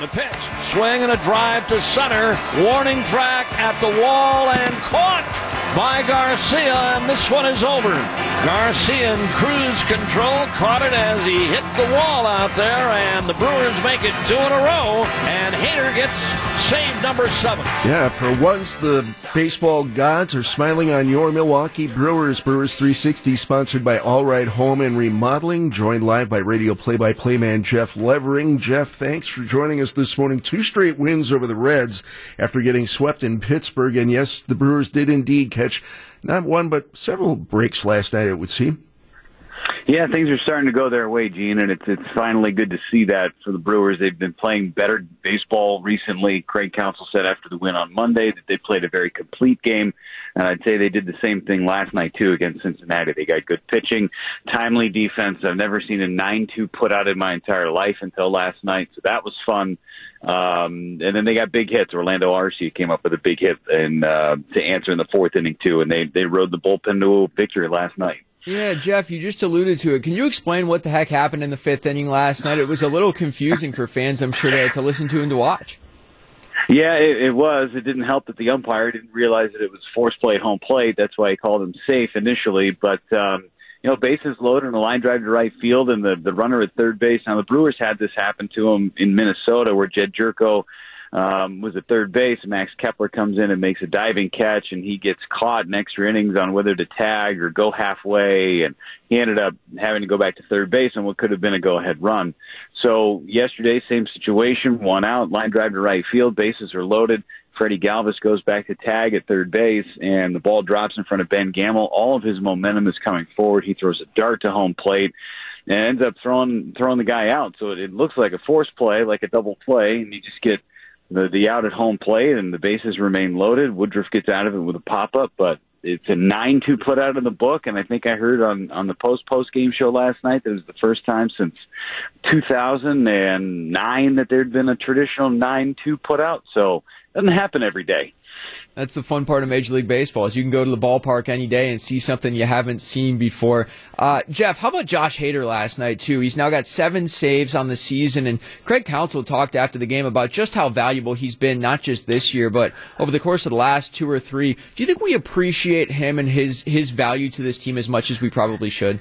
The pitch, swing and a drive to center. Warning track at the wall and caught by Garcia, and this one is over. Garcia in cruise control caught it as he hit the wall out there, and the Brewers make it two in a row, and Hader gets save number seven. Yeah, for once the baseball gods are smiling on your Milwaukee Brewers. Brewers 360 sponsored by All Right Home and Remodeling, joined live by radio play-by-play man Jeff Levering. Jeff, thanks for joining us this morning. Two straight wins over the Reds after getting swept in Pittsburgh, and yes, the Brewers did indeed catch not one but several breaks last night. It would seem. Yeah, things are starting to go their way, Gene, and it's it's finally good to see that for the Brewers. They've been playing better baseball recently. Craig Counsell said after the win on Monday that they played a very complete game, and I'd say they did the same thing last night too against Cincinnati. They got good pitching, timely defense. I've never seen a nine-two put out in my entire life until last night, so that was fun. Um, and then they got big hits. Orlando Arcia came up with a big hit and uh, to answer in the fourth inning too, and they they rode the bullpen to a victory last night. Yeah, Jeff, you just alluded to it. Can you explain what the heck happened in the fifth inning last night? It was a little confusing for fans, I'm sure, to, listen to and to watch. Yeah, it, it was. It didn't help that the umpire didn't realize that it was force play home plate. That's why he called him safe initially. But um, you know, bases loaded and a line drive to right field, and the the runner at third base. Now the Brewers had this happen to them in Minnesota, where Jed Gyorko um, was at third base. Max Kepler comes in and makes a diving catch, and he gets caught in extra innings on whether to tag or go halfway, and he ended up having to go back to third base on what could have been a go-ahead run. So yesterday, same situation, one out, line drive to right field, bases are loaded. Freddie Galvis goes back to tag at third base, and the ball drops in front of Ben Gamel. All of his momentum is coming forward. He throws a dart to home plate and ends up throwing throwing the guy out. So it, it looks like a force play, like a double play, and you just get the the out at home plate and the bases remain loaded. Woodruff gets out of it with a pop up, but it's a nine two put out in the book, and I think I heard on on the post post game show last night that it was the first time since 2009 that there'd been a traditional nine two put out. So doesn't happen every day. That's the fun part of Major League Baseball is you can go to the ballpark any day and see something you haven't seen before. Uh, Jeff, how about Josh Hader last night too? He's now got seven saves on the season, and Craig Counsell talked after the game about just how valuable he's been, not just this year, but over the course of the last two or three. Do you think we appreciate him and his his value to this team as much as we probably should?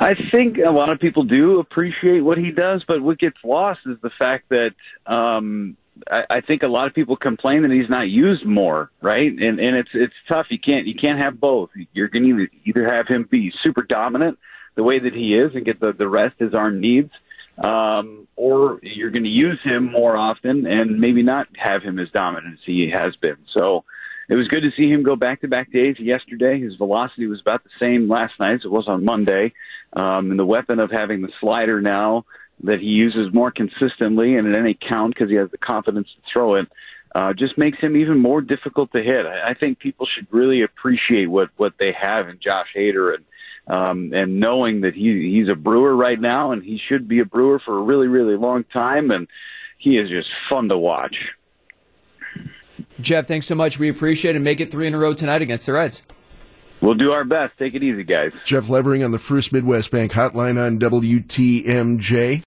I think a lot of people do appreciate what he does, but what gets lost is the fact that um, I, I think a lot of people complain that he's not used more, right? And and it's it's tough. You can't you can't have both. You're going to either have him be super dominant the way that he is and get the the rest his arm needs, um, or you're going to use him more often and maybe not have him as dominant as he has been. So it was good to see him go back to back days yesterday. His velocity was about the same last night as it was on Monday. Um, and the weapon of having the slider now that he uses more consistently and at any count because he has the confidence to throw it uh, just makes him even more difficult to hit. I, I think people should really appreciate what what they have in Josh Hader and um, and knowing that he he's a Brewer right now and he should be a Brewer for a really really long time and he is just fun to watch. Jeff, thanks so much. We appreciate it. Make it three in a row tonight against the Reds. We'll do our best. Take it easy, guys. Jeff Levering on the First Midwest Bank Hotline on WTMJ.